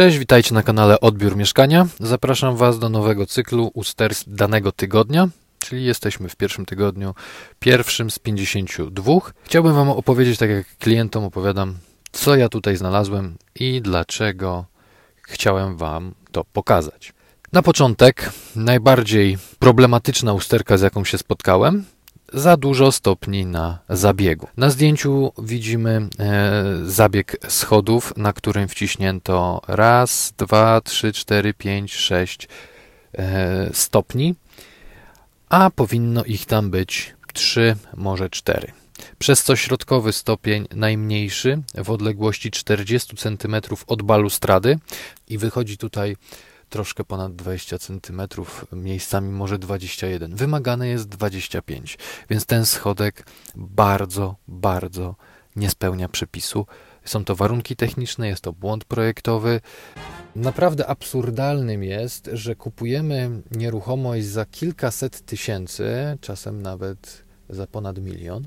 Cześć, witajcie na kanale Odbiór Mieszkania. Zapraszam Was do nowego cyklu usterstw danego tygodnia, czyli jesteśmy w pierwszym tygodniu, pierwszym z 52. Chciałbym Wam opowiedzieć, tak jak klientom opowiadam, co ja tutaj znalazłem i dlaczego chciałem Wam to pokazać. Na początek, najbardziej problematyczna usterka, z jaką się spotkałem, za dużo stopni na zabiegu. Na zdjęciu widzimy e, zabieg schodów, na którym wciśnięto raz, dwa, trzy, cztery, pięć, sześć e, stopni, a powinno ich tam być trzy, może cztery. Przez co środkowy stopień najmniejszy w odległości 40 cm od balustrady i wychodzi tutaj troszkę ponad 20 cm, miejscami może 21. Wymagane jest 25, więc ten schodek bardzo, bardzo nie spełnia przepisu. Są to warunki techniczne, jest to błąd projektowy. Naprawdę absurdalnym jest, że kupujemy nieruchomość za kilkaset tysięcy, czasem nawet za ponad milion,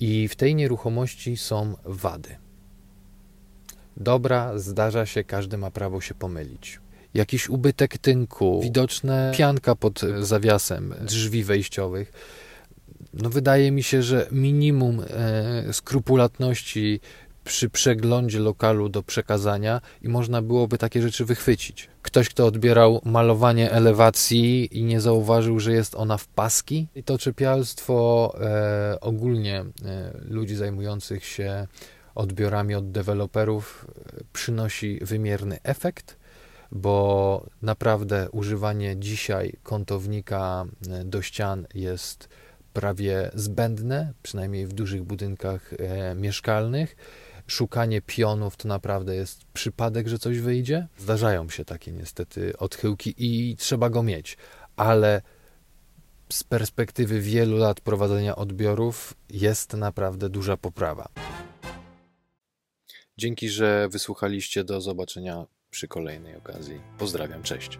i w tej nieruchomości są wady. Dobra, zdarza się, każdy ma prawo się pomylić jakiś ubytek tynku, widoczne pianka pod zawiasem drzwi wejściowych. No wydaje mi się, że minimum e, skrupulatności przy przeglądzie lokalu do przekazania i można byłoby takie rzeczy wychwycić. Ktoś, kto odbierał malowanie elewacji i nie zauważył, że jest ona w paski. I to czepialstwo e, ogólnie e, ludzi zajmujących się odbiorami od deweloperów e, przynosi wymierny efekt bo naprawdę używanie dzisiaj kątownika e, do ścian jest prawie zbędne, przynajmniej w dużych budynkach e, mieszkalnych. Szukanie pionów to naprawdę jest przypadek, że coś wyjdzie. Zdarzają się takie niestety odchyłki i trzeba go mieć, ale z perspektywy wielu lat prowadzenia odbiorów jest naprawdę duża poprawa. Dzięki, że wysłuchaliście. Do zobaczenia przy kolejnej okazji. Pozdrawiam, cześć.